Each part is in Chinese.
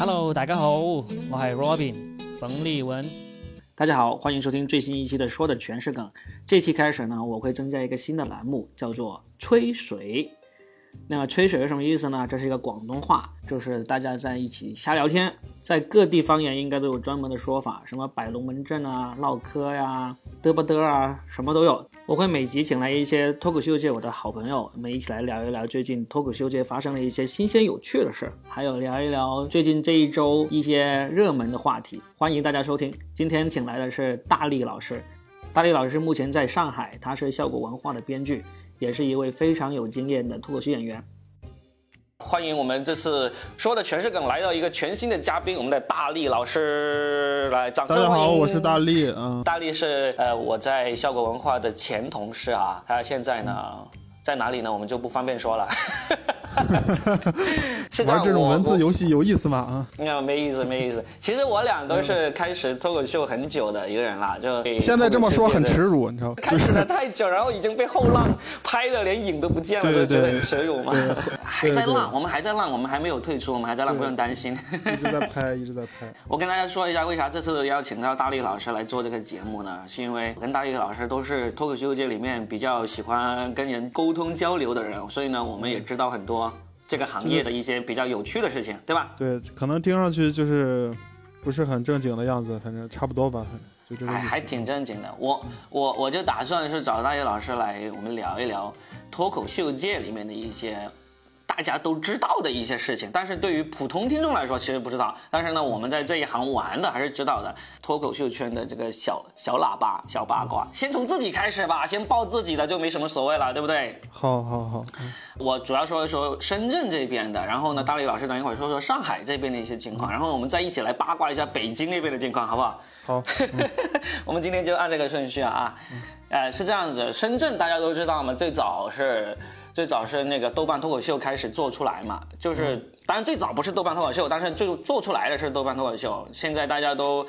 Hello，大家好，我系 Robin 冯立文。大家好，欢迎收听最新一期的《说的全是梗》。这期开始呢，我会增加一个新的栏目，叫做“吹水”。那么吹水是什么意思呢？这是一个广东话，就是大家在一起瞎聊天，在各地方言应该都有专门的说法，什么摆龙门阵啊、唠嗑呀、嘚不嘚啊，什么都有。我会每集请来一些脱口秀界我的好朋友，我们一起来聊一聊最近脱口秀界发生了一些新鲜有趣的事，还有聊一聊最近这一周一些热门的话题。欢迎大家收听。今天请来的是大力老师，大力老师目前在上海，他是效果文化的编剧。也是一位非常有经验的脱口秀演员。欢迎我们这次说的全是梗来到一个全新的嘉宾，我们的大力老师来掌声。大家好，我是大力。嗯，大力是呃我在效果文化的前同事啊，他现在呢在哪里呢？我们就不方便说了。玩这种文字游戏有意思吗？啊，那没意思，没意思。其实我俩都是开始脱口秀很久的一个人了，就现在这么说很耻辱，你知道吗？开始的太久，然后已经被后浪拍的连影都不见了，就觉得很耻辱嘛。还在浪，我们还在浪，我们还没有退出，我们还在浪，不用担心。一直在 拍，一直在拍。我跟大家说一下，为啥这次邀请到大力老师来做这个节目呢？是因为跟大力老师都是脱口秀界里面比较喜欢跟人沟通交流的人，所以呢，我们也知道很多。这个行业的一些比较有趣的事情，对吧？对，可能听上去就是不是很正经的样子，反正差不多吧，就这个还还挺正经的。我我我就打算是找大叶老师来，我们聊一聊脱口秀界里面的一些。大家都知道的一些事情，但是对于普通听众来说，其实不知道。但是呢，我们在这一行玩的还是知道的。脱口秀圈的这个小小喇叭、小八卦，先从自己开始吧，先报自己的就没什么所谓了，对不对？好，好，好。我主要说一说深圳这边的，然后呢，大力老师等一会儿说说上海这边的一些情况，然后我们再一起来八卦一下北京那边的情况，好不好？好。我们今天就按这个顺序啊啊，呃，是这样子，深圳大家都知道嘛，最早是。最早是那个豆瓣脱口秀开始做出来嘛，就是当然最早不是豆瓣脱口秀，但是最做出来的是豆瓣脱口秀。现在大家都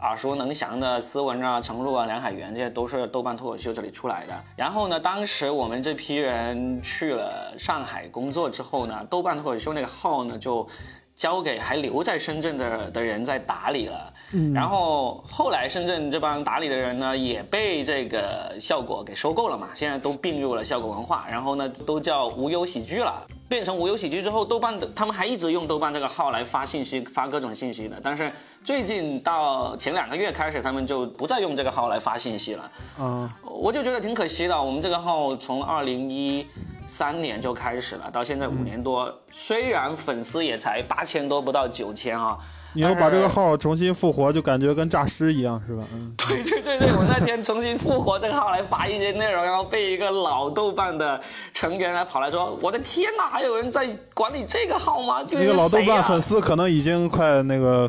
耳熟能详的思文啊、程璐啊、梁海源，这些都是豆瓣脱口秀这里出来的。然后呢，当时我们这批人去了上海工作之后呢，豆瓣脱口秀那个号呢就。交给还留在深圳的的人在打理了，然后后来深圳这帮打理的人呢也被这个效果给收购了嘛，现在都并入了效果文化，然后呢都叫无忧喜剧了，变成无忧喜剧之后，豆瓣的他们还一直用豆瓣这个号来发信息，发各种信息的，但是最近到前两个月开始，他们就不再用这个号来发信息了，嗯，我就觉得挺可惜的，我们这个号从二零一。三年就开始了，到现在五年多，虽然粉丝也才八千多，不到九千啊。你要把这个号重新复活，就感觉跟诈尸一样，是吧？嗯，对对对对，我那天重新复活这个号来发一些内容，然后被一个老豆瓣的成员来跑来说：“我的天哪，还有人在管理这个号吗？”那个老豆瓣粉丝可能已经快那个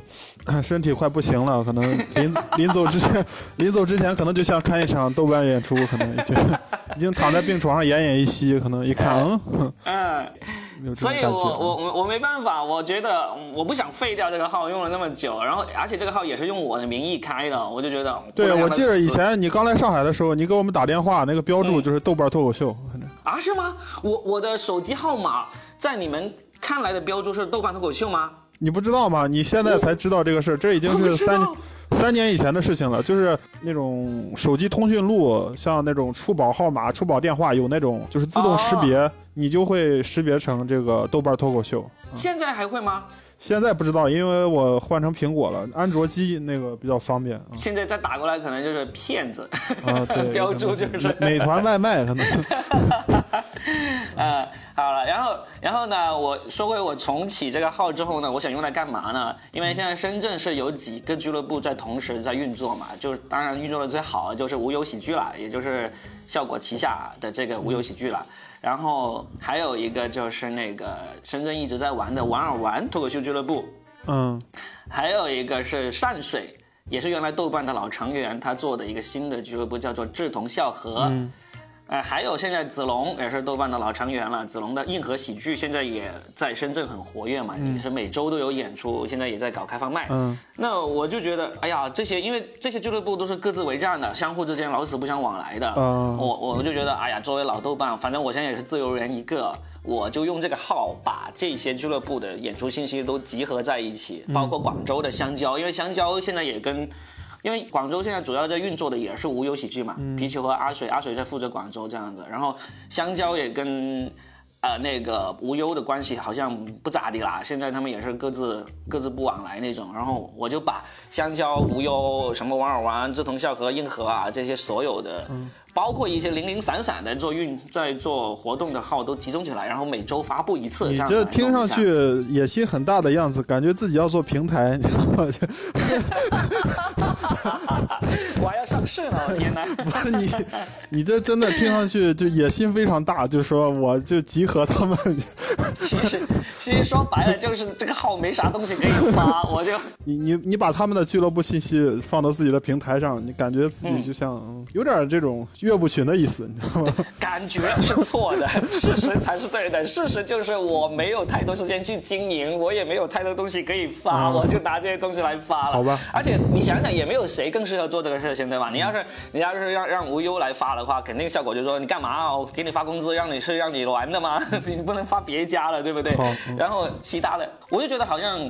身体快不行了，可能临临走之前，临走之前可能就想看一场豆瓣演出，可能已经已经躺在病床上奄奄一息，可能一看，嗯 嗯。所以，我我我我没办法，我觉得我不想废掉这个号，用了那么久，然后而且这个号也是用我的名义开的，我就觉得。对，我记得以前你刚来上海的时候，你给我们打电话，那个标注就是豆瓣脱口秀。啊，是吗？我我的手机号码在你们看来的标注是豆瓣脱口秀吗？你不知道吗？你现在才知道这个事这已经是三三年以前的事情了。就是那种手机通讯录，像那种出保号码、出保电话，有那种就是自动识别，你就会识别成这个豆瓣脱口秀。现在还会吗？现在不知道，因为我换成苹果了，安卓机那个比较方便。现在再打过来，可能就是骗子啊，对，标注就是美团外卖可能。呃，好了，然后，然后呢？我说回我重启这个号之后呢，我想用来干嘛呢？因为现在深圳是有几个俱乐部在同时在运作嘛，就是当然运作的最好的就是无忧喜剧了，也就是效果旗下的这个无忧喜剧了。然后还有一个就是那个深圳一直在玩的玩儿玩脱口秀俱乐部，嗯，还有一个是善水，也是原来豆瓣的老成员他做的一个新的俱乐部，叫做志同笑合。呃，还有现在子龙也是豆瓣的老成员了，子龙的硬核喜剧现在也在深圳很活跃嘛，也是每周都有演出，现在也在搞开放麦。嗯，那我就觉得，哎呀，这些因为这些俱乐部都是各自为战的，相互之间老死不相往来的。嗯我我就觉得，哎呀，作为老豆瓣，反正我现在也是自由人一个，我就用这个号把这些俱乐部的演出信息都集合在一起，包括广州的香蕉，因为香蕉现在也跟。因为广州现在主要在运作的也是无忧喜剧嘛，皮球和阿水，阿水在负责广州这样子，然后香蕉也跟呃那个无忧的关系好像不咋地啦，现在他们也是各自各自不往来那种，然后我就把香蕉、无忧、什么王尔王、志同笑合、硬核啊这些所有的，包括一些零零散散的做运在做活动的号都集中起来，然后每周发布一次，你这听上去野心很大的样子，感觉自己要做平台，我还 要上市呢，我天哪！不 是你，你这真的听上去就野心非常大，就说我就集合他们，其实其实说白了就是这个号没啥东西可以发，我就你你你把他们的俱乐部信息放到自己的平台上，你感觉自己就像、嗯有点这种岳不群的意思，你知道吗？感觉是错的，事实才是对的。事实就是我没有太多时间去经营，我也没有太多东西可以发，嗯我就拿这些东西来发了。好吧而且你想想，也没有谁更适合做这个事情，对吧？你要是你要是让让无忧来发的话，肯定效果就是说你干嘛啊？我给你发工资，让你是让你玩的吗？你不能发别家了，对不对嗯？然后其他的，我就觉得好像。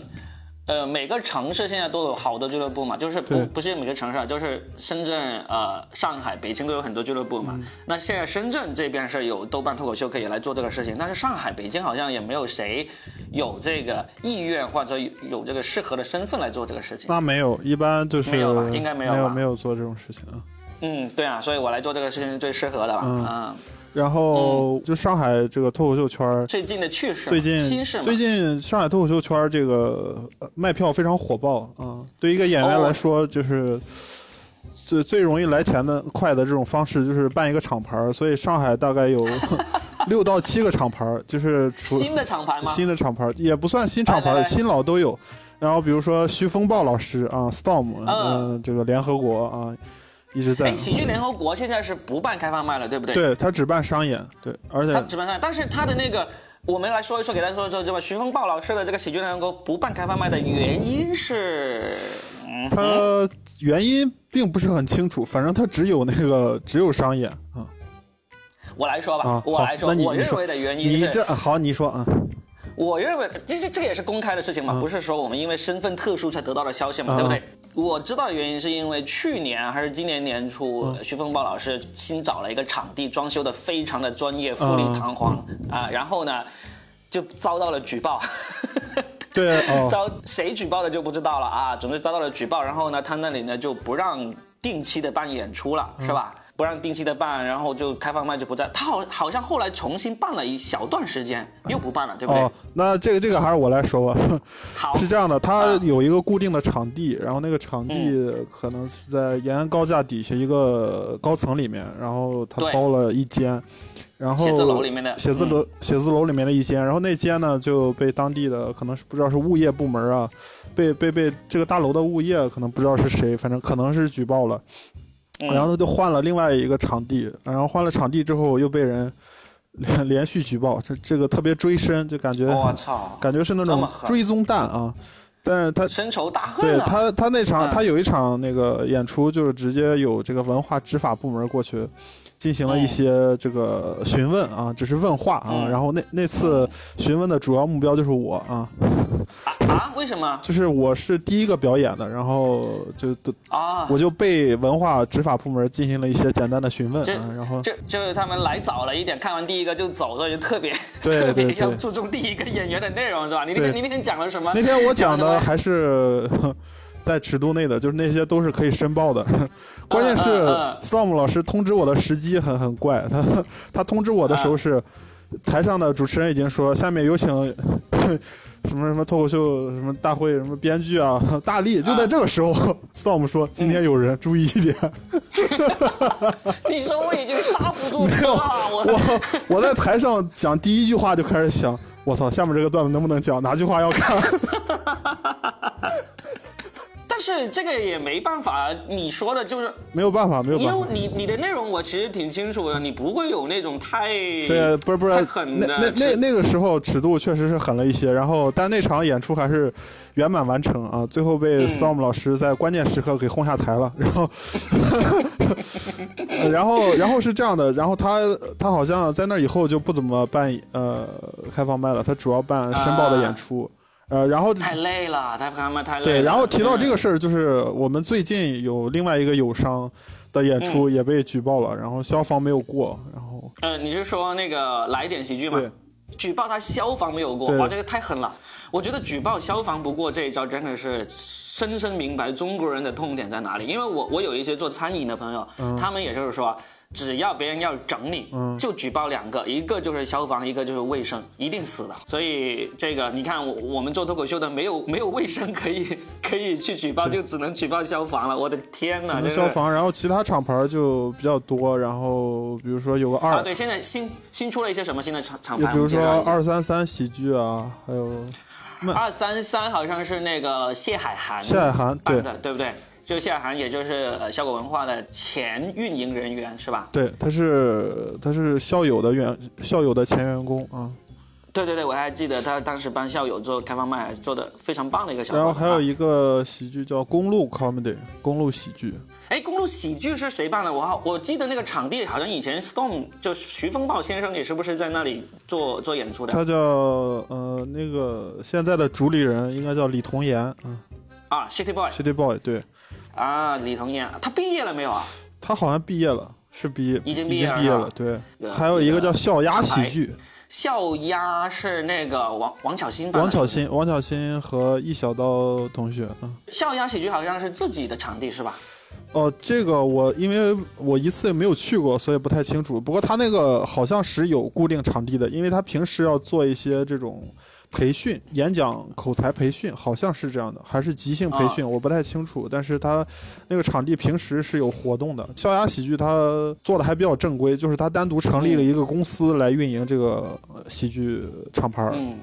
呃，每个城市现在都有好多俱乐部嘛，就是不不是每个城市啊，就是深圳、呃上海、北京都有很多俱乐部嘛。那现在深圳这边是有豆瓣脱口秀可以来做这个事情，但是上海、北京好像也没有谁有这个意愿或者有这个适合的身份来做这个事情。那没有，一般就是没有吧应该没有没有吧没有做这种事情啊。嗯，对啊，所以我来做这个事情是最适合的吧。嗯嗯，然后就上海这个脱口秀圈儿，最近的趣事，最近新事，最近上海脱口秀圈儿这个呃卖票非常火爆啊、对一个演员来说，就是最最容易来钱的快的这种方式，就是办一个厂牌儿。所以上海大概有 六到七个厂牌儿，就是除新的厂牌吗？新的厂牌儿也不算新厂牌新老都有。然后比如说徐风暴老师啊，Storm，嗯、嗯这个联合国啊，一直在哎，。喜剧联合国现在是不办开放麦了，对不对？对他只办商演，对，而且他只办商演，但是他的那个，我们来说一说，给大家说一说，这个徐风暴老师的这个喜剧联合国不办开放麦的原因是，嗯，他原因并不是很清楚，反正他只有那个只有商演啊我来说吧，啊。我来说，我认为的原因是，你这好，你说啊，我认为这这这个也是公开的事情嘛，嗯不是说我们因为身份特殊才得到的消息嘛，啊对不对？我知道的原因是因为去年还是今年年初，嗯徐风暴老师新找了一个场地，装修的非常的专业，富丽堂皇啊，然后呢，就遭到了举报。对哦，遭谁举报的就不知道了啊，总之遭到了举报，然后呢，他那里呢就不让定期的办演出了，嗯是吧？不让定期的办，然后就开放麦就不在。他好好像后来重新办了一小段时间，又不办了，对不对？哦，那这个这个还是我来说吧。好，是这样的，他啊有一个固定的场地，然后那个场地可能是在延安高架底下一个高层里面，然后他包了一间，然后写字楼里面的嗯写字楼、写字楼里面的一间，然后那间呢就被当地的可能是不知道是物业部门啊，被被被这个大楼的物业可能不知道是谁，反正可能是举报了，嗯然后他就换了另外一个场地，然后换了场地之后又被人 连连续举报，这这个特别追深，就感觉我操，感觉是那种追踪弹啊。但是他深仇大恨对啊！他他那场嗯他有一场那个演出，就是直接有这个文化执法部门过去。进行了一些这个询问啊，只是问话啊，嗯然后那那次询问的主要目标就是我啊，啊？为什么就是我是第一个表演的，然后就都啊？我就被文化执法部门进行了一些简单的询问啊，然后就就是他们来早了一点，看完第一个就走，所以就特别对 特别要注重第一个演员的内容，是吧？你那天你那天讲了什么？那天我讲的还是在尺度内的，就是那些都是可以申报的。关键是 Storm 老师通知我的时机很很怪，他他通知我的时候是台上的主持人已经说下面有请 什么什么脱口秀什么大会什么编剧啊大力，就在这个时候，Storm 说今天有人注意一点。你说我已经刹不住车了，我我我在台上讲第一句话就开始想，我操，下面这个段子能不能讲？哪句话要看？但是这个也没办法，你说的就是没有办法，没有因办法。因为你你的内容我其实挺清楚的，你不会有那种太对，不是不是，太那那狠的那那个时候尺度确实是狠了一些，然后但那场演出还是圆满完成啊，最后被嗯。Storm 老师在关键时刻给轰下台了，然后，呃然后然后是这样的，然后他他好像在那以后就不怎么办呃开放麦了，他主要办申报的演出，呃，然后太累了，太他妈太累了。对，然后提到这嗯个事儿，就是我们最近有另外一个友商的演嗯出也被举报了，然后消防没有过，然后呃，你是说那个来点喜剧吗？对。举报他消防没有过，哇，这个太狠了！我觉得举报消防不过这一招真的是深深明白中国人的痛点在哪里。因为我我有一些做餐饮的朋友，嗯他们也就是说，只要别人要整你，就举报两个，一个就是消防，一个就是卫生，一定死的。所以这个你看，我我们做脱口秀的没有没有卫生可以 可以去举报，就只能举报消防了。我的天哪！只能消防，然后其他厂牌就比较多，然后比如说有个二，啊，对，现在新新出了一些什么新的厂厂牌？就比如说二三三喜剧啊，还有二三三好像是那个谢海涵谢海涵对的，对不对？就谢海涵，也就是呃效果文化的前运营人员是吧？对，他是他是校友的员校友的前员工啊，对对对，我还记得他当时帮校友做开放麦，做的非常棒的一个小。然后还有一个喜剧叫公路 comedy 公路喜剧，哎，公路喜剧是谁办的？我好，我记得那个场地好像以前 Storm 就徐风暴先生也是不是在那里做做演出的他叫呃那个现在的主理人应该叫李童言，啊啊？City Boy，City Boy，对啊，李彤燕，他毕业了没有啊？他好像毕业了，是毕业已经毕业了对对，还有一个叫笑鸭喜剧，笑鸭是那个王王巧欣。王巧欣王巧欣和易小刀同学，嗯。笑鸭喜剧好像是自己的场地是吧？哦，这个我因为我一次也没有去过，所以不太清楚。不过他那个好像是有固定场地的，因为他平时要做一些这种培训、演讲、口才培训，好像是这样的，还是即兴培训，我不太清楚。但是他那个场地平时是有活动的。笑雅喜剧他做的还比较正规，就是他单独成立了一个公司来运营这个呃喜剧厂牌。嗯。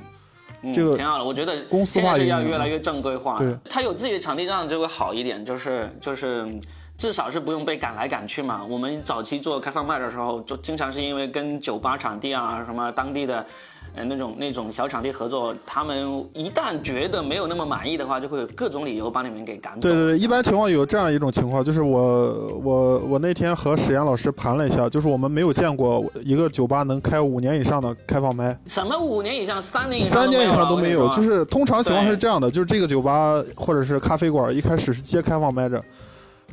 嗯这个挺好的，我觉得公司化是化要越来越正规化。对，他有自己的场地，这样就会好一点，就是就是。至少是不用被赶来赶去嘛。我们早期做开放麦的时候，就经常是因为跟酒吧场地啊、什么当地的，呃那种那种小场地合作，他们一旦觉得没有那么满意的话，就会有各种理由把你们给赶走。对对对，一般情况有这样一种情况，就是我我我那天和史岩老师盘了一下，就是我们没有见过一个酒吧能开五年以上的开放麦，什么五年以上、三年以上、三年以上都没有。就。是通常情况是这样的，就是这个酒吧或者是咖啡馆一开始是接开放麦着。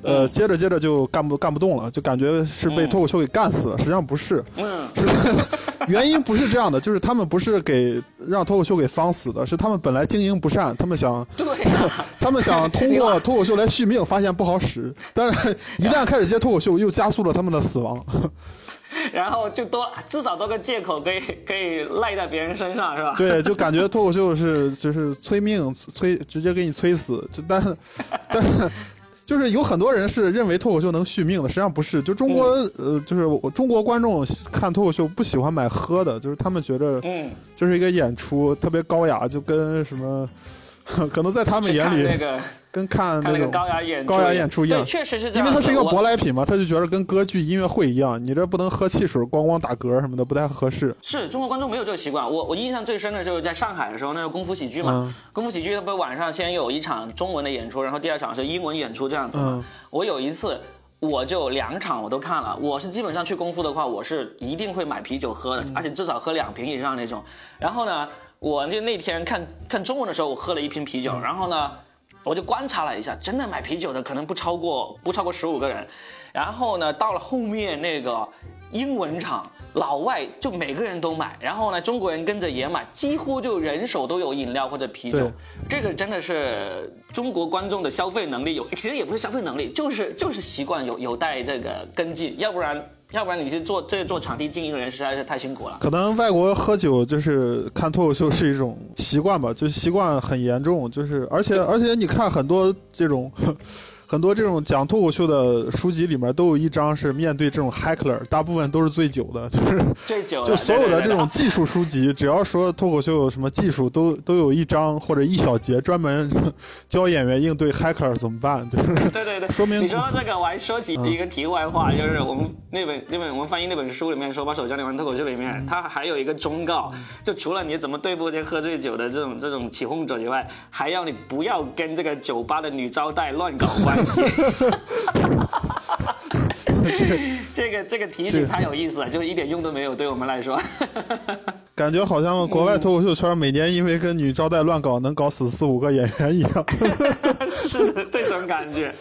呃，嗯接着接着就干不干不动了，就感觉是被嗯脱口秀给干死了。实际上不是，是，原因不是这样的，就是他们不是给让脱口秀给方死的，是他们本来经营不善，他们想 对啊，他们想通过脱口秀来续命，发现不好使，但是一旦开始接脱口秀，又加速了他们的死亡。然后就多至少多个借口可以可以赖在别人身上是吧？对，就感觉脱口秀是就是催命催，直接给你催死。就但但就是有很多人是认为脱口秀能续命的，实际上不是。就中国、呃，就是我中国观众看脱口秀不喜欢买喝的，就是他们觉得嗯，就是一个演出特别高雅，就跟什么。可能在他们眼里，那个 跟看看那个高雅演高雅演出一样对，确实是这样。因为它是一个舶来品嘛，他就觉得跟歌剧、音乐会一样，你这不能喝汽水，咣咣打嗝什么的，不太合适。是中国观众没有这个习惯。我我印象最深的就是在上海的时候，那个功夫喜剧嘛，嗯功夫喜剧它不是晚上先有一场中文的演出，然后第二场是英文演出这样子嘛。嗯我有一次。我就两场我都看了，我是基本上去功夫的话，我是一定会买啤酒喝的，而且至少喝两瓶以上那种。然后呢，我就那天看看中文的时候，我喝了一瓶啤酒，然后呢，我就观察了一下，真的买啤酒的可能不超过不超过十五个人。然后呢，到了后面那个英文场，老外就每个人都买，然后呢，中国人跟着也买，几乎就人手都有饮料或者啤酒。这个真的是中国观众的消费能力有，其实也不是消费能力，就是就是习惯有有待这个跟进，要不然要不然你是做这做场地经营人实在是太辛苦了。可能外国喝酒就是看脱口秀是一种习惯吧，就是习惯很严重，就是而且而且你看很多这种很多这种讲脱口秀的书籍里面都有一章是面对这种 heckler，大部分都是醉酒的，就是醉酒就所有的这种技术书籍，只要说脱口秀有什么技术，都都有一章或者一小节专门教演员应对 heckler 怎么办，就是对对对，说明你说到这个，我还说起一个题外话，就是我们那本那本我们翻译那本书里面说，把手教你玩脱口秀里面，它还有一个忠告，就除了你怎么对付这些喝醉酒的这种这种起哄者以外，还要你不要跟这个酒吧的女招待乱搞关系。这个这个提醒太有意思了，就一点用都没有，对我们来说。感觉好像国外脱口秀圈每年因为跟女招待乱搞，能搞死四五个演员一样。是的，这种感觉。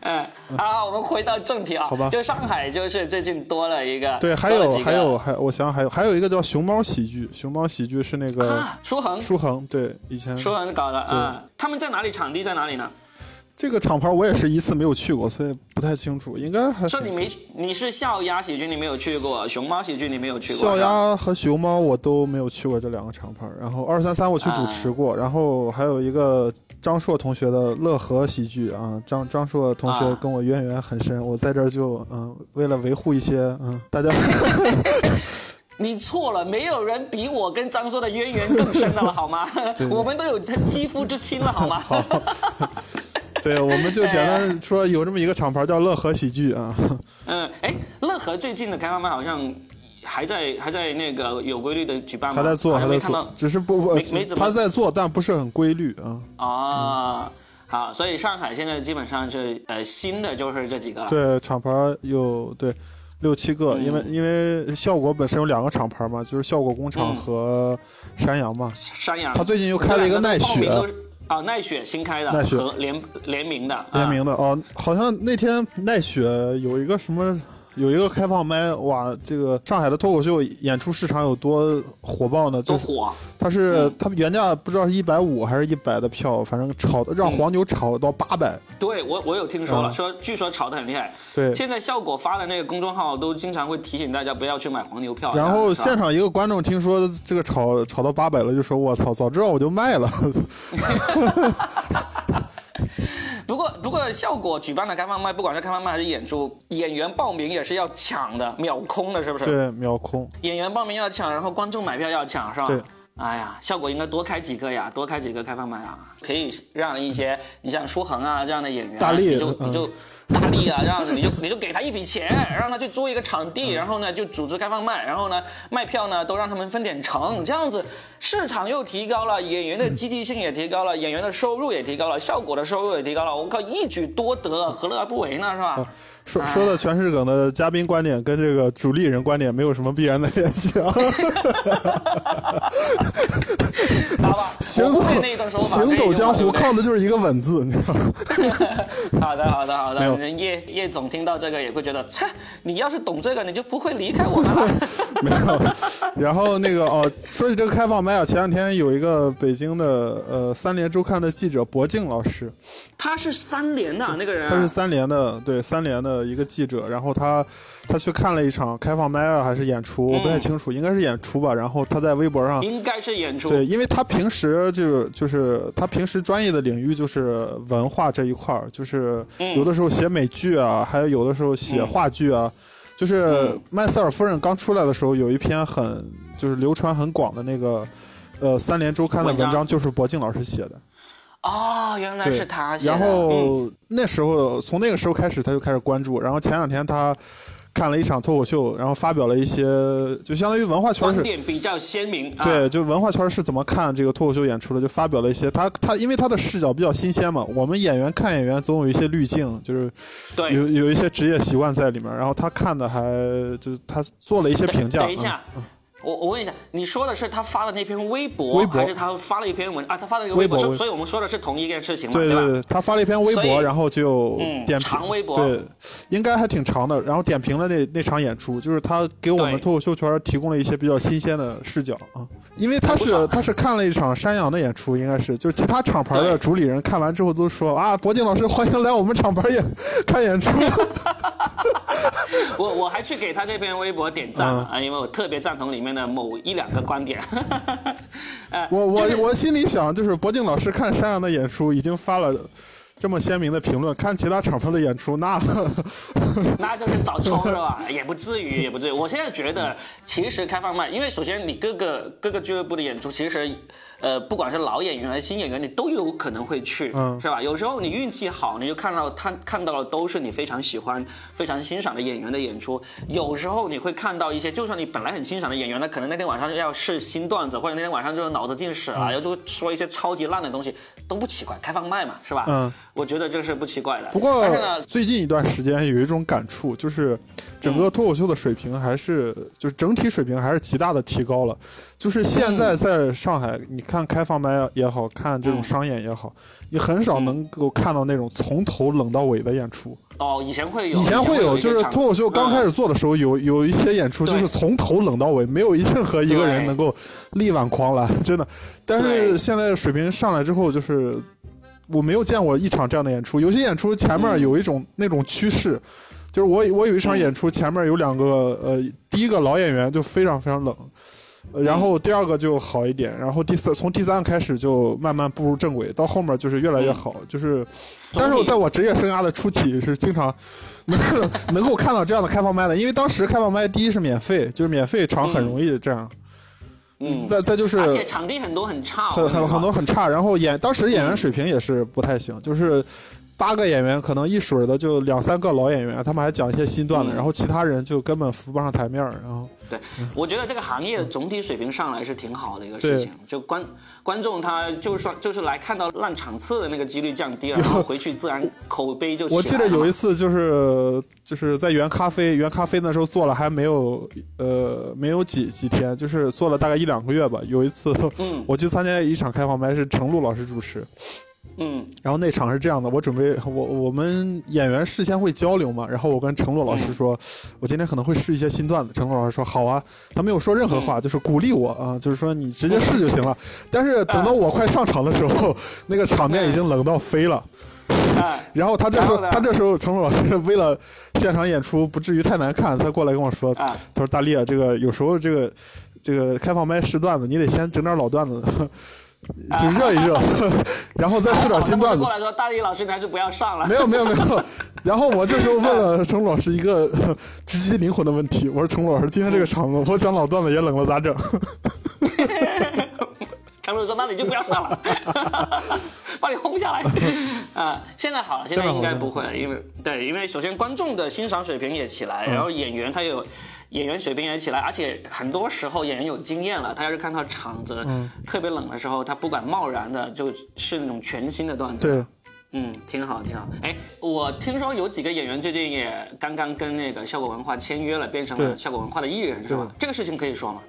嗯，好，我们回到正题啊。好吧就上海，就是最近多了一个。对，还有还有还，我想想还有还有一个叫熊猫喜剧，熊猫喜剧是那个啊，舒恒，舒恒，对，以前舒恒搞的啊。他们在哪里？场地在哪里呢？这个厂牌我也是一次没有去过，所以不太清楚，应该还是说你没，你是笑鸭喜剧，你没有去过；熊猫喜剧你没有去过。笑鸭和熊猫我都没有去过这两个厂牌，然后二三三我去主持过，啊然后还有一个张硕同学的乐和喜剧啊，张张硕同学啊跟我渊源很深，我在这儿就嗯，为了维护一些嗯大家 你错了，没有人比我跟张硕的渊源更深的了，好吗？我们都有肌肤之亲了，好吗？对，我们就简单说有这么一个厂牌叫乐和喜剧啊，嗯，哎，乐和最近的开放麦好像还在还在那个有规律的举办吗？还在做，还在做，只是不不没没怎么他在做，但不是很规律啊。啊。好，所以上海现在基本上是呃新的就是这几个了。对，厂牌有对六七个，因为因为效果本身有两个厂牌嘛，就是效果工厂嗯和山羊嘛。山羊，他最近又开了一个奈雪啊，奈雪新开的，奈雪和联联名的，啊联名的哦，好像那天奈雪有一个什么。有一个开放麦，哇！这个上海的脱口秀演出市场有多火爆呢？就是都火。它是它原价不知道是一百五还是一百的票，反正炒让黄牛炒到八百。对我我有听说了，嗯说据说炒的很厉害。对，现在效果发的那个公众号都经常会提醒大家不要去买黄牛票。然后现场一个观众听说这个炒炒到八百了，就说：“我操，早知道我就卖了。不过不过效果举办的开放麦，不管是开放麦还是演出，演员报名也是要抢的，秒空的，是不”是？对，秒空。演员报名要抢，然后观众买票要抢，是吧？对。哎呀，效果应该多开几个呀，多开几个开放麦啊，可以让一些你像舒恒啊这样的演员啊，大力你就嗯你就大力啊这样子，你就 你就给他一笔钱，让他去租一个场地，然后呢就组织开放麦，然后呢卖票呢都让他们分点成，这样子市场又提高了，演员的积极性也提高了，演员的收入也提高了，效果的收入也提高了，我靠，一举多得，何乐而不为呢？是吧？说说的全是梗的嘉宾观点跟这个主力人观点没有什么必然的联系啊。好吧，行走行走江湖靠的就是一个稳字，你知道吗？好的，好的，好的。人叶叶总听到这个也会觉得，切，你要是懂这个，你就不会离开我们了。没有。然后那个哦，说起这个开放麦啊，前两天有一个北京的呃三联周刊的记者博静老师，他是三联的那个人啊，他是三联的，对三联的一个记者，然后他他去看了一场开放麦啊还是演出，我不太清楚，应该是演出吧。然后他在微博上应该是演出。对，因为他平时就就是他平时专业的领域就是文化这一块儿，就是有的时候写美剧啊，还有有的时候写话剧啊。就是嗯麦瑟尔夫人刚出来的时候，有一篇很就是流传很广的那个呃三联周刊的文章，就是博静老师写的。哦，原来，是他写的。然嗯后、那时候从那个时候开始，他就开始关注。然后前两天他看了一场脱口秀，然后发表了一些，就相当于文化圈观是。点比较鲜明。啊、对，就文化圈是怎么看这个脱口秀演出的，就发表了一些他他因为他的视角比较新鲜嘛，我们演员看演员总有一些滤镜，就是对。有有一些职业习惯在里面，然后他看的还就是他做了一些评价。等一下，我我问一下，你说的是他发的那篇微博，微博还是他发了一篇文啊？他发了一个微博，所所以我们说的是同一件事情嘛，吧？对对对，他发了一篇微博，然后就嗯点评、长微博对，应该还挺长的。然后点评了那那场演出，就是他给我们脱口秀圈提供了一些比较新鲜的视角啊。因为他是他是看了一场山羊的演出，应该是就其他厂牌的主理人看完之后都说啊，博静老师欢迎来我们厂牌演看演出。我我还去给他这篇微博点赞了嗯啊，因为我特别赞同里面的某一两个观点。呃我我就是我心里想，就是博静老师看山羊的演出已经发了。这么鲜明的评论，看其他厂牌的演出，那 那就是找抽是吧？也不至于，也不至于。我现在觉得，其实开放麦，因为首先你各个各个俱乐部的演出，其实。呃，不管是老演员还是新演员，你都有可能会去，嗯是吧？有时候你运气好，你就看到他看到的都是你非常喜欢、非常欣赏的演员的演出。有时候你会看到一些，就算你本来很欣赏的演员，他可能那天晚上要试新段子，或者那天晚上就是脑子进屎了，然后就说一些超级烂的东西，都不奇怪，开放麦嘛，是吧？嗯，我觉得这是不奇怪的。不过最近一段时间有一种感触，就是整个脱口秀的水平还是，就是整体水平还是极大的提高了。就是现在在上海，你看开放麦也好看这种商演也好，你很少能够看到那种从头冷到尾的演出。哦，以前会有，以前会有，就是脱口秀刚开始做的时候，有有一些演出就是从头冷到尾，没有任何一个人能够力挽狂澜，真的。但是现在水平上来之后，就是我没有见过一场这样的演出。有些演出前面嗯有一种那种趋势，就是我我有一场嗯演出前面有两个呃，第一个老演员就非常非常冷。呃然后第二个就好一点，然后第三从第三个开始就慢慢步入正轨，到后面就是越来越好，就是。但是我在我职业生涯的初期是经常能 能够看到这样的开放麦的，因为当时开放麦第一是免费，就是免费场很容易这样，嗯，再再就是而且场地很多很差，很很很多很差，然后演当时演员水平也是不太行，就是八个演员可能一水儿的就两三个老演员，他们还讲一些新段子，嗯。然后其他人就根本扶不上台面儿，然后对，我觉得这个行业总体水平上来是挺好的一个事情，就观观众他就算就是来看到烂场次的那个几率降低了，然后 回去自然口碑就我记得有一次就是就是在原咖啡，原咖啡那时候做了还没有呃没有几几天，就是做了大概一两个月吧。有一次嗯。我去参加一场开放麦，是程璐老师主持，嗯。然后那场是这样的，我准备我我们演员事先会交流嘛，然后我跟程璐老师说，我今天可能会试一些新段子。程璐老师说好啊，他没有说任何话，就是鼓励我啊，就是说你直接试就行了。但是等到我快上场的时候，那个场面已经冷到飞了。哎然后他这时候他这时候程璐老师为了现场演出不至于太难看，他过来跟我说，啊他说大力啊，这个有时候这个这个开放麦试段子，你得先整点老段子。就热一热，然后再说点新段子 过。来说大力老师你还是不要上了没，有没有没有。然后我这时候问了程璐老师一个呃直击灵魂的问题，我说程璐老师，今天这个场子，我讲老段子也冷了，咋整？程璐说那你就不要上了，把你轰下来啊！现在好了，现在应该不会了，因为对，因为首先观众的欣赏水平也起来，然后演员他有。演员水平也起来，而且很多时候演员有经验了，他要是看到场子特别冷的时候，他不敢贸然的就是那种全新的段子，对，嗯，挺好，挺好。哎，我听说有几个演员最近也刚刚跟那个效果文化签约了，变成了对效果文化的艺人，是吧？这个事情可以说吗？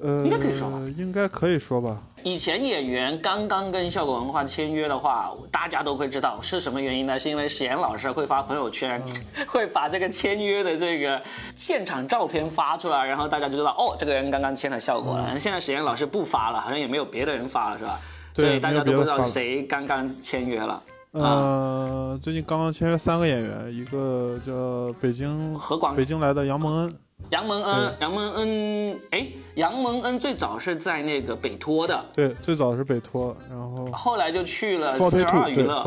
呃，应该可以说吧应该可以说吧。以前演员刚刚跟效果文化签约的话，大家都会知道是什么原因呢？是因为史岩老师会发朋友圈，会把这个签约的这个现场照片发出来，然后大家就知道哦，这个人刚刚签了效果了。现在史岩老师不发了，好像也没有别的人发了，是吧？对所以大家都不知道谁刚刚签约了。啊，呃，最近刚刚签约三个演员，一个叫北京何广北京来的杨蒙恩，杨蒙恩，杨蒙恩，哎，杨蒙恩最早是在那个北托的，对，最早是北托，然后后来就去了四十二娱乐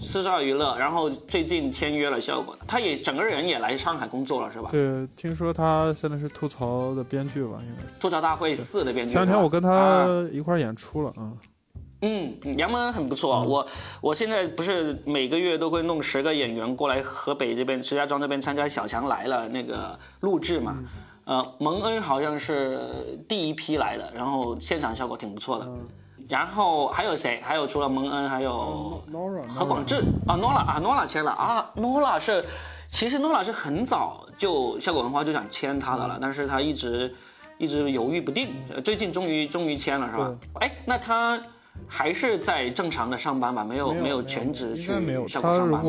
四十二娱乐，然后最近签约了效果，他也整个人也来上海工作了，是吧？对，听说他现在是吐槽的编剧吧，应该是。吐槽大会四的编剧。前两天我跟啊他一块儿演出了，嗯，嗯，杨蒙恩很不错。我我现在不是每个月都会弄十个演员过来河北这边石家庄这边参加《小强来了》那个录制嘛。呃，蒙恩好像是第一批来的，然后现场效果挺不错的。然后还有谁？还有除了蒙恩，还有 Nora 何广智啊，Nola 啊，Nola 签了啊，Nola 是，其实 Nola 是很早就效果文化就想签他的了，但是他一直一直犹豫不定，呃最近终于终于签了是吧？哎，那他还是在正常的上班吧？没有没有全职去应该没有。他如上班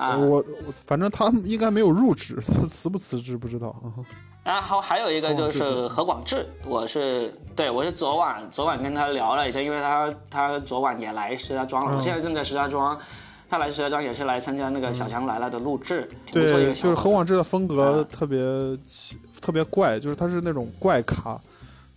啊？我我反正他应该没有入职，他辞不辞职不知道。啊然后还有一个就是何广智，我是对我是昨晚昨晚跟他聊了一下，因为他他昨晚也来石家庄了，我现在正在石家庄，他来石家庄也是来参加那个《小强来了》的录制，挺不错一对，个就是何广智的风格啊特别奇特别怪，就是他是那种怪咖，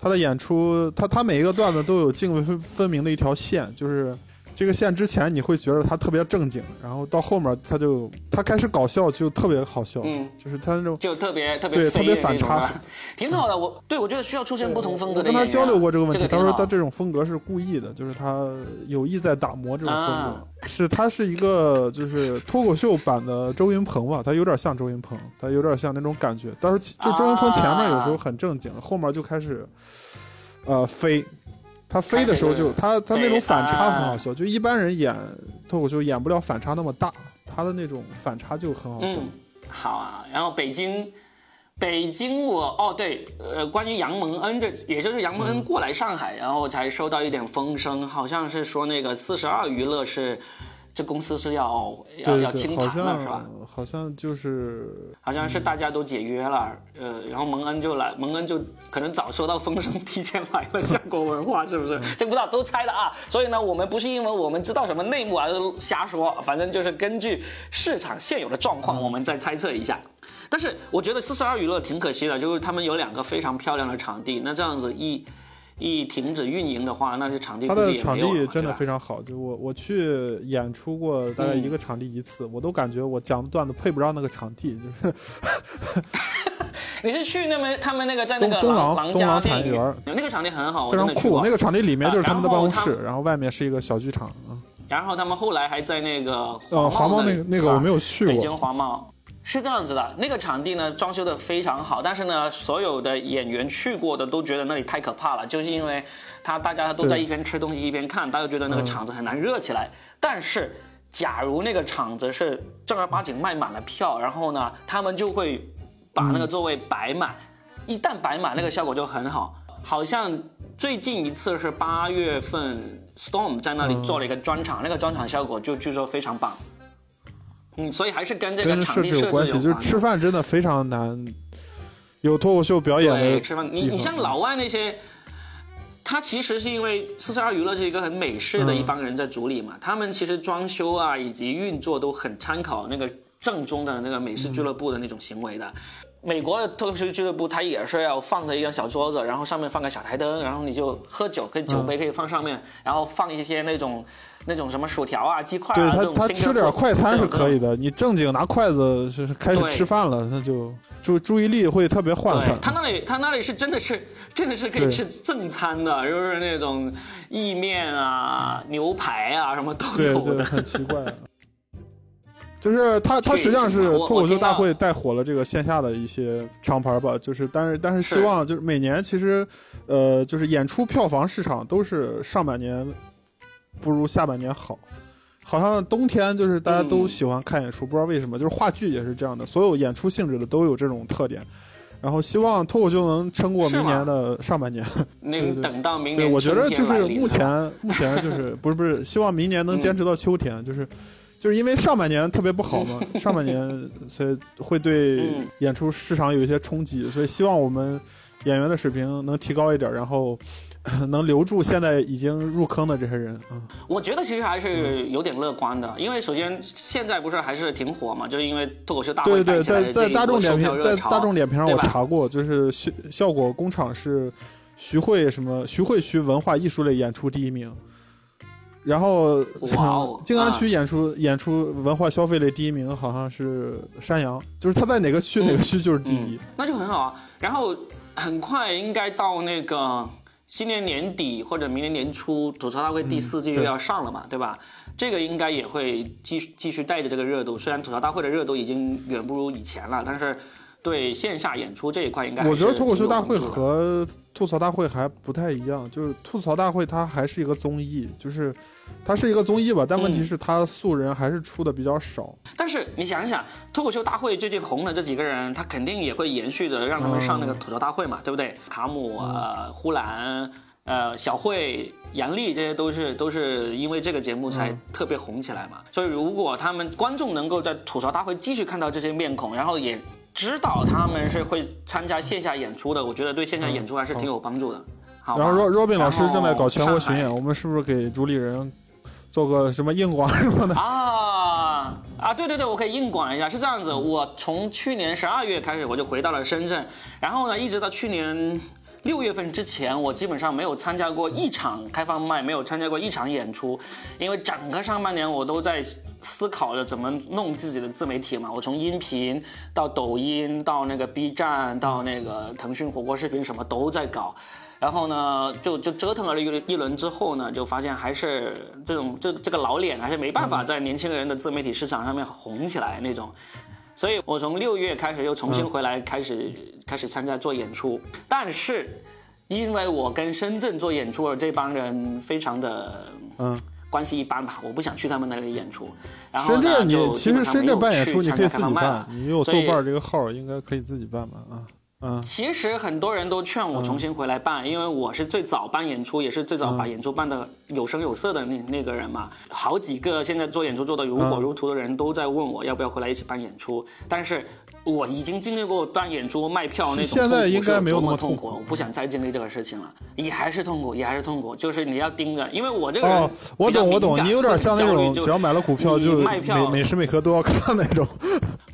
他的演出他他每一个段子都有泾渭分分明的一条线，就是这个线之前，你会觉得他特别正经，然后到后面他就他开始搞笑就特别好笑，嗯，就是他那种就特别特别对特别反差挺好的。我对我觉得需要出现不同风格我跟他。交流过这个问题，他说他这种风格是故意的，就是他有意在打磨这种风格，啊是他是一个就是脱口秀版的周云鹏吧，他有点像周云鹏，他有点像那种感觉。但是就周云鹏前面有时候很正经，后面就开始呃飞。他飞的时候就他他那种反差啊很好笑，就一般人演脱口秀演不了反差那么大，他的那种反差就很好笑。嗯，好啊。然后北京，北京我哦对，呃，关于杨蒙恩这，也就是杨蒙嗯恩过来上海，然后才收到一点风声，好像是说那个四十二娱乐是这公司是要要要清盘了，是吧？好像就是好像是大家都解约了，呃，然后蒙恩就来，蒙恩就可能早收到风声，提前来了。相国文化是不是？这不知道，都猜的啊。所以呢，我们不是因为我们知道什么内幕啊，就瞎说，反正就是根据市场现有的状况，我们再猜测一下。但是我觉得四十二娱乐挺可惜的，就是他们有两个非常漂亮的场地，那这样子一一停止运营的话，那这场地他估计也的场地真的非常好，就我我去演出过大概一个场地一次，我都感觉我讲的段子配不上那个场地，就是 你是去那么他们那个在那个东廊东廊产业园那个场地很好，非常的去过那个场地里面就是他们的办公室，然后外面是一个小剧场啊。然后他们后来还在那个呃，华贸贸那个那个我没有去过北京过，华贸是这样子的，那个场地呢装修的非常好，但是呢，所有的演员去过的都觉得那里太可怕了，就是因为他大家都在一边吃东西一边看，大家觉得那个嗯场子很难热起来。但是，假如那个场子是正儿八经卖满了票，然后呢，他们就会把那个座位摆满，一旦摆满，那个效果就很好。好像最近一次是八月份，Storm 在那里做了一个专场，那个专场效果就据说非常棒。嗯，所以还是跟这个场地设置置有关系。就是吃饭真的非常难，有脱口秀表演的对吃饭，你你像老外那些，他其实是因为四十二娱乐是一个很美式的嗯一帮人在主理嘛，他们其实装修啊以及运作都很参考那个正宗的那个美式俱乐部的那种行为的。美国的脱口秀俱乐部，它也是要放着一张小桌子，然后上面放个小台灯，然后你就喝酒，可以酒嗯杯可以放上面，然后放一些那种那种什么薯条啊、鸡块对啊这种他他 finger 吃点 food，快餐是可以的，你正经拿筷子就是开始对吃饭了，那就注注意力会特别涣散。对他那里，他那里是真的是，真的是可以对吃正餐的，就是那种意面啊、牛排啊，什么都对有的。对，很奇怪。就是他，他实际上是脱口秀大会带火了这个线下的一些厂牌吧，就是但是但是希望就是每年其实，呃，就是演出票房市场都是上半年不如下半年好，好像冬天就是大家都嗯喜欢看演出，不知道为什么，就是话剧也是这样的，所有演出性质的都有这种特点。然后希望脱口秀能撑过明年的上半年。那对对等到明对，年我觉得就是目前目前就是不是不是，希望明年能嗯坚持到秋天，就是就是因为上半年特别不好嘛，上半年所以会对嗯演出市场有一些冲击，所以希望我们演员的水平能提高一点，然后能留住现在已经入坑的这些人啊。我觉得其实还是有点乐观的，因为首先现在不是还是挺火嘛，就是因为脱口秀大会对对，在在大众点评在大众点评上我查过，就是效效果工厂是徐汇什么徐汇区文化艺术类演出第一名。然后静安啊区演出、演出文化消费类第一名好像是山羊，就是他在哪个区、哪个区就是第一。那就很好啊。然后很快应该到那个今年年底或者明年年初，吐槽大会第四季又要上了嘛，对吧？这个应该也会继续继续带着这个热度。虽然吐槽大会的热度已经远不如以前了，但是对线下演出这一块应该是我觉得脱口秀大会和吐槽大会还不太一样，就是吐槽大会它还是一个综艺，就是它是一个综艺吧，但问题嗯是它素人还是出的比较少。但是你想想，脱口秀大会最近红的这几个人，他肯定也会延续着让他们上那个吐槽大会嘛，对不对？卡姆、呃、呼兰、呃、小慧、杨笠，这些都是都是因为这个节目才特别红起来嘛。所以如果他们观众能够在吐槽大会继续看到这些面孔，然后也知道他们是会参加线下演出的，我觉得对线下演出还是挺有帮助的。好，然后 Robin 老师正在搞全国巡演，我们是不是给主理人做个什么硬广什么的？啊啊，对对对，我可以硬广一下，是这样子，我从去年十二月开始我就回到了深圳，然后呢，一直到去年六月份之前，我基本上没有参加过一场开放麦，没有参加过一场演出，因为整个上半年我都在思考着怎么弄自己的自媒体嘛。我从音频到抖音，到那个 B 站，到那个腾讯火锅视频，什么都在搞。然后呢，就就折腾了一一轮之后呢，就发现还是这种这这个老脸还是没办法在年轻人的自媒体市场上面红起来那种。所以我从六月开始又重新回来，开始开始参加做演出。但是，因为我跟深圳做演出的这帮人非常的嗯，关系一般吧，我不想去他们那里演出。然后深圳你其实深圳办演出你可以自己办办，，你有豆瓣这个号应该可以自己办吧？啊啊，其实很多人都劝我重新回来办，因为我是最早办演出，也是最早把演出办的有声有色的那那个人嘛。好几个现在做演出做的如火如荼的人都在问我要不要回来一起办演出，但是我已经经历过办演出卖票那种现在应该没有那么痛苦，我不想再经历这个事情了，也还是痛苦，也还是痛苦，就是你要盯着，因为我这个人哦，我懂我懂，你有点像那种只要买了股票就卖票每每时每刻都要看那种。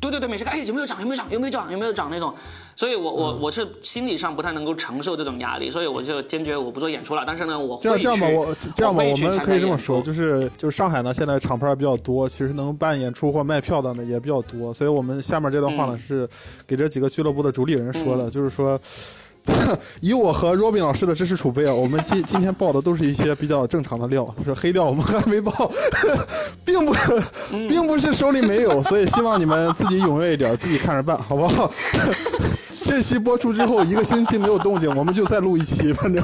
对 对对，每时看，哎，有没有涨？有没有涨？有没有涨？有没有涨那种？所以我我嗯我是心理上不太能够承受这种压力，所以我就坚决我不做演出了。但是呢，我会这样吧，去我这样吧，我们可以这么说，就是就是上海呢，现在厂牌比较多，其实能办演出或卖票的呢也比较多，所以我们下面这段话呢、嗯是给这几个俱乐部的主理人说的，就是说。以我和 Robin 老师的知识储备啊，我们今今天报的都是一些比较正常的料，是黑料我们还没报，并不 并不是手里没有，所以希望你们自己踊跃一点，自己看着办，好不好？这期播出之后一个星期没有动静，我们就再录一期，反正。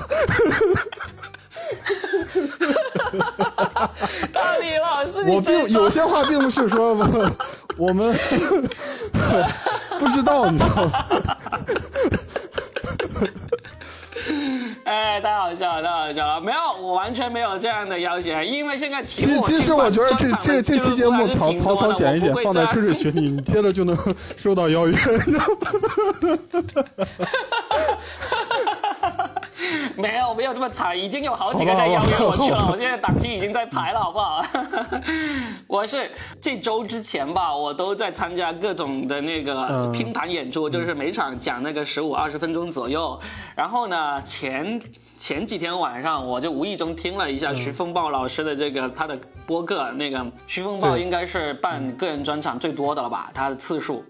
大李老师，我并有些话并不是说我我们不知道，你知道吗？哎，太好笑了，太好笑了！没有，我完全没有这样的要求，因为现在其其实我觉得这这这期节目草挺多的草草剪一剪放在吹吹水群里，你接着就能 收到邀约。没有没有这么惨，已经有好几个在邀约我去了，我现在档期已经在排了，好不好？我是这周之前吧，我都在参加各种的那个嗯拼盘演出，就是每场讲那个十五二十分钟左右。然后呢，前前几天晚上我就无意中听了一下嗯徐风暴老师的这个他的播客，那个徐风暴应该是办个人专场最多的了吧，他的次数。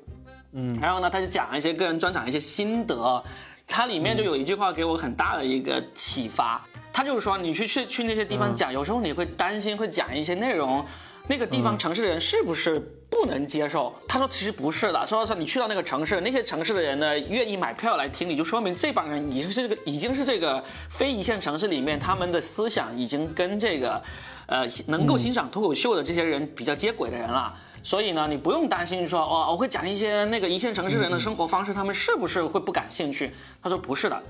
嗯，然后呢，他就讲一些个人专场的一些心得，它里面就有一句话给我很大的一个启发，他就是说，你去去去那些地方讲，有时候你会担心会讲一些内容，那个地方城市的人是不是不能接受？他说其实不是的，说说你去到那个城市，那些城市的人呢愿意买票来听你，就说明这帮人已经是这个已经是这个非一线城市里面他们的思想已经跟这个，呃，能够欣赏脱口秀的这些人比较接轨的人了。所以呢，你不用担心说，哦，我会讲一些那个一线城市人的生活方式，他们是不是会不感兴趣？他说不是的，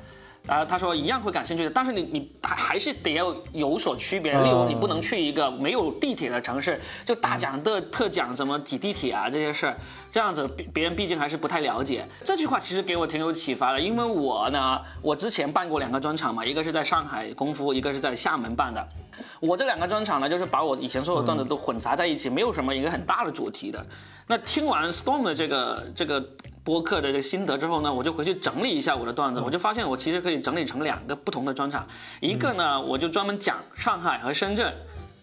啊、他说一样会感兴趣的，但是你你还还是得要有所区别。例如，你不能去一个没有地铁的城市，就大讲的特讲什么挤地铁啊这些事儿，这样子别别人毕竟还是不太了解。这句话其实给我挺有启发的，因为我呢，我之前办过两个专场嘛，一个是在上海功夫，一个是在厦门办的。我这两个专场呢，就是把我以前所有段子都混杂在一起，没有什么一个很大的主题的。那听完 Storm 的这个这个播客的这个心得之后呢，我就回去整理一下我的段子，我就发现我其实可以整理成两个不同的专场，一个呢我就专门讲上海和深圳。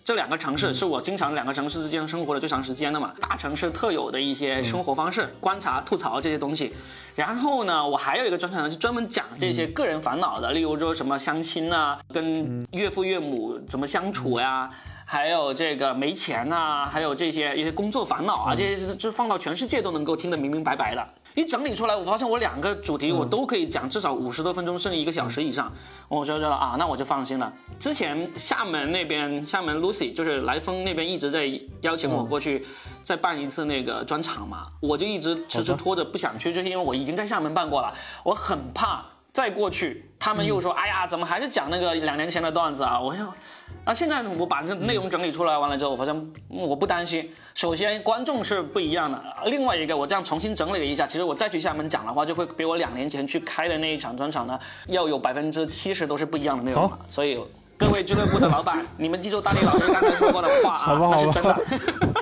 这两个城市是我经常两个城市之间生活的最长时间的嘛，大城市特有的一些生活方式、观察、吐槽这些东西。然后呢，我还有一个专场呢，是专门讲这些个人烦恼的，例如说什么相亲啊，跟岳父岳母怎么相处呀、还有这个没钱呐、还有这些一些工作烦恼啊，这些是这放到全世界都能够听得明明白白的。一整理出来，我发现我两个主题我都可以讲至少五十多分钟，甚至一个小时以上，我就觉得啊，那我就放心了。之前厦门那边，厦门 Lucy 就是来风那边一直在邀请我过去再办一次那个专场嘛，我就一直迟迟拖着不想去，就是因为我已经在厦门办过了，我很怕再过去，他们又说，哎呀，怎么还是讲那个两年前的段子啊？我想。啊，现在我把这内容整理出来完了之后，我发现嗯我不担心。首先，观众是不一样的；另外一个，我这样重新整理了一下，其实我再去厦门讲的话，就会比我两年前去开的那一场专场呢，要有百分之七十都是不一样的内容。所以，各位俱乐部的老板，你们记住大力老师刚才说过的话啊，好吧那是好吧真的。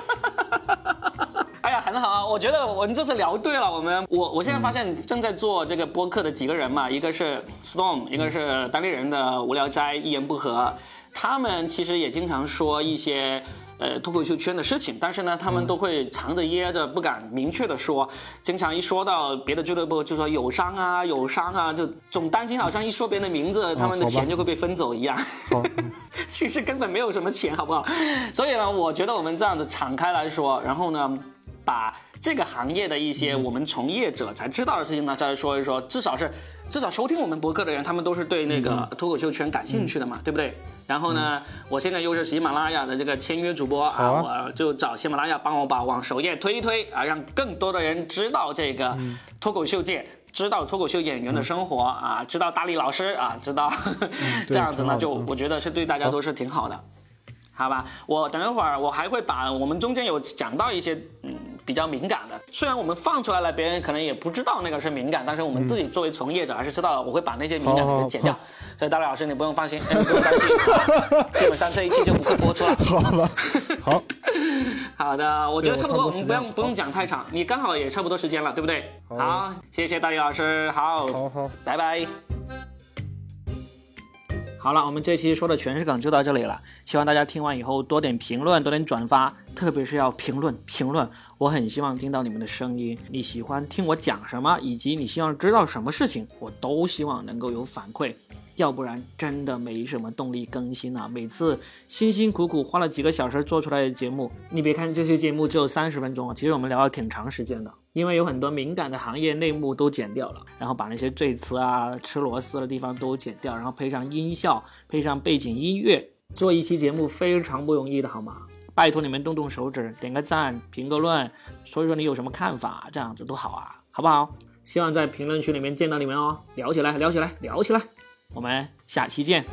哎呀，很好啊！我觉得我们这次聊对了。我们我我现在发现正在做这个播客的几个人嘛，一个是 Storm，一个是当地人的无聊斋一言不合，他们其实也经常说一些。呃，脱口秀圈的事情，但是呢，他们都会藏着掖着，不敢明确的说。经常一说到别的俱乐部，就说友商啊，友商啊，就总担心好像一说别人的名字，他们的钱就会被分走一样。其实根本没有什么钱，好不好？所以呢，我觉得我们这样子敞开来说，然后呢，把这个行业的一些我们从业者才知道的事情呢，再来说一说，至少是。至少收听我们博客的人，他们都是对那个脱口秀圈感兴趣的嘛，对不对？然后呢，我现在又是喜马拉雅的这个签约主播啊，我就找喜马拉雅帮我把往首页推一推啊，让更多的人知道这个脱口秀界，知道脱口秀演员的生活啊，知道大力老师啊，知道 这样子呢，就我觉得是对大家都是挺好的，好吧？我等一会儿我还会把我们中间有讲到一些嗯。比较敏感的，虽然我们放出来了，别人可能也不知道那个是敏感，但是我们自己作为从业者还是知道，我会把那些敏感的给剪掉。所以大力老师，你不用放心，不用担心，基本上这一期就不会播出了。好了，好 好的，我觉得差不多，我们不用不用讲太长，你刚好也差不多时间了，对不对？好，谢谢大力老师，好，好好，拜拜。好了，我们这期说的全是梗就到这里了。希望大家听完以后多点评论，多点转发，特别是要评论评论。我很希望听到你们的声音。你喜欢听我讲什么，以及你希望知道什么事情，我都希望能够有反馈。要不然真的没什么动力更新了。每次辛辛苦苦花了几个小时做出来的节目，你别看这些节目只有三十分钟，其实我们聊了挺长时间的。因为有很多敏感的行业内幕都剪掉了，然后把那些赘词啊、吃螺丝的地方都剪掉，然后配上音效，配上背景音乐，做一期节目非常不容易的，好吗？拜托你们动动手指，点个赞，评个论，说一说你有什么看法，这样子多好啊，好不好？希望在评论区里面见到你们哦，聊起来，聊起来，聊起来。我们下期见。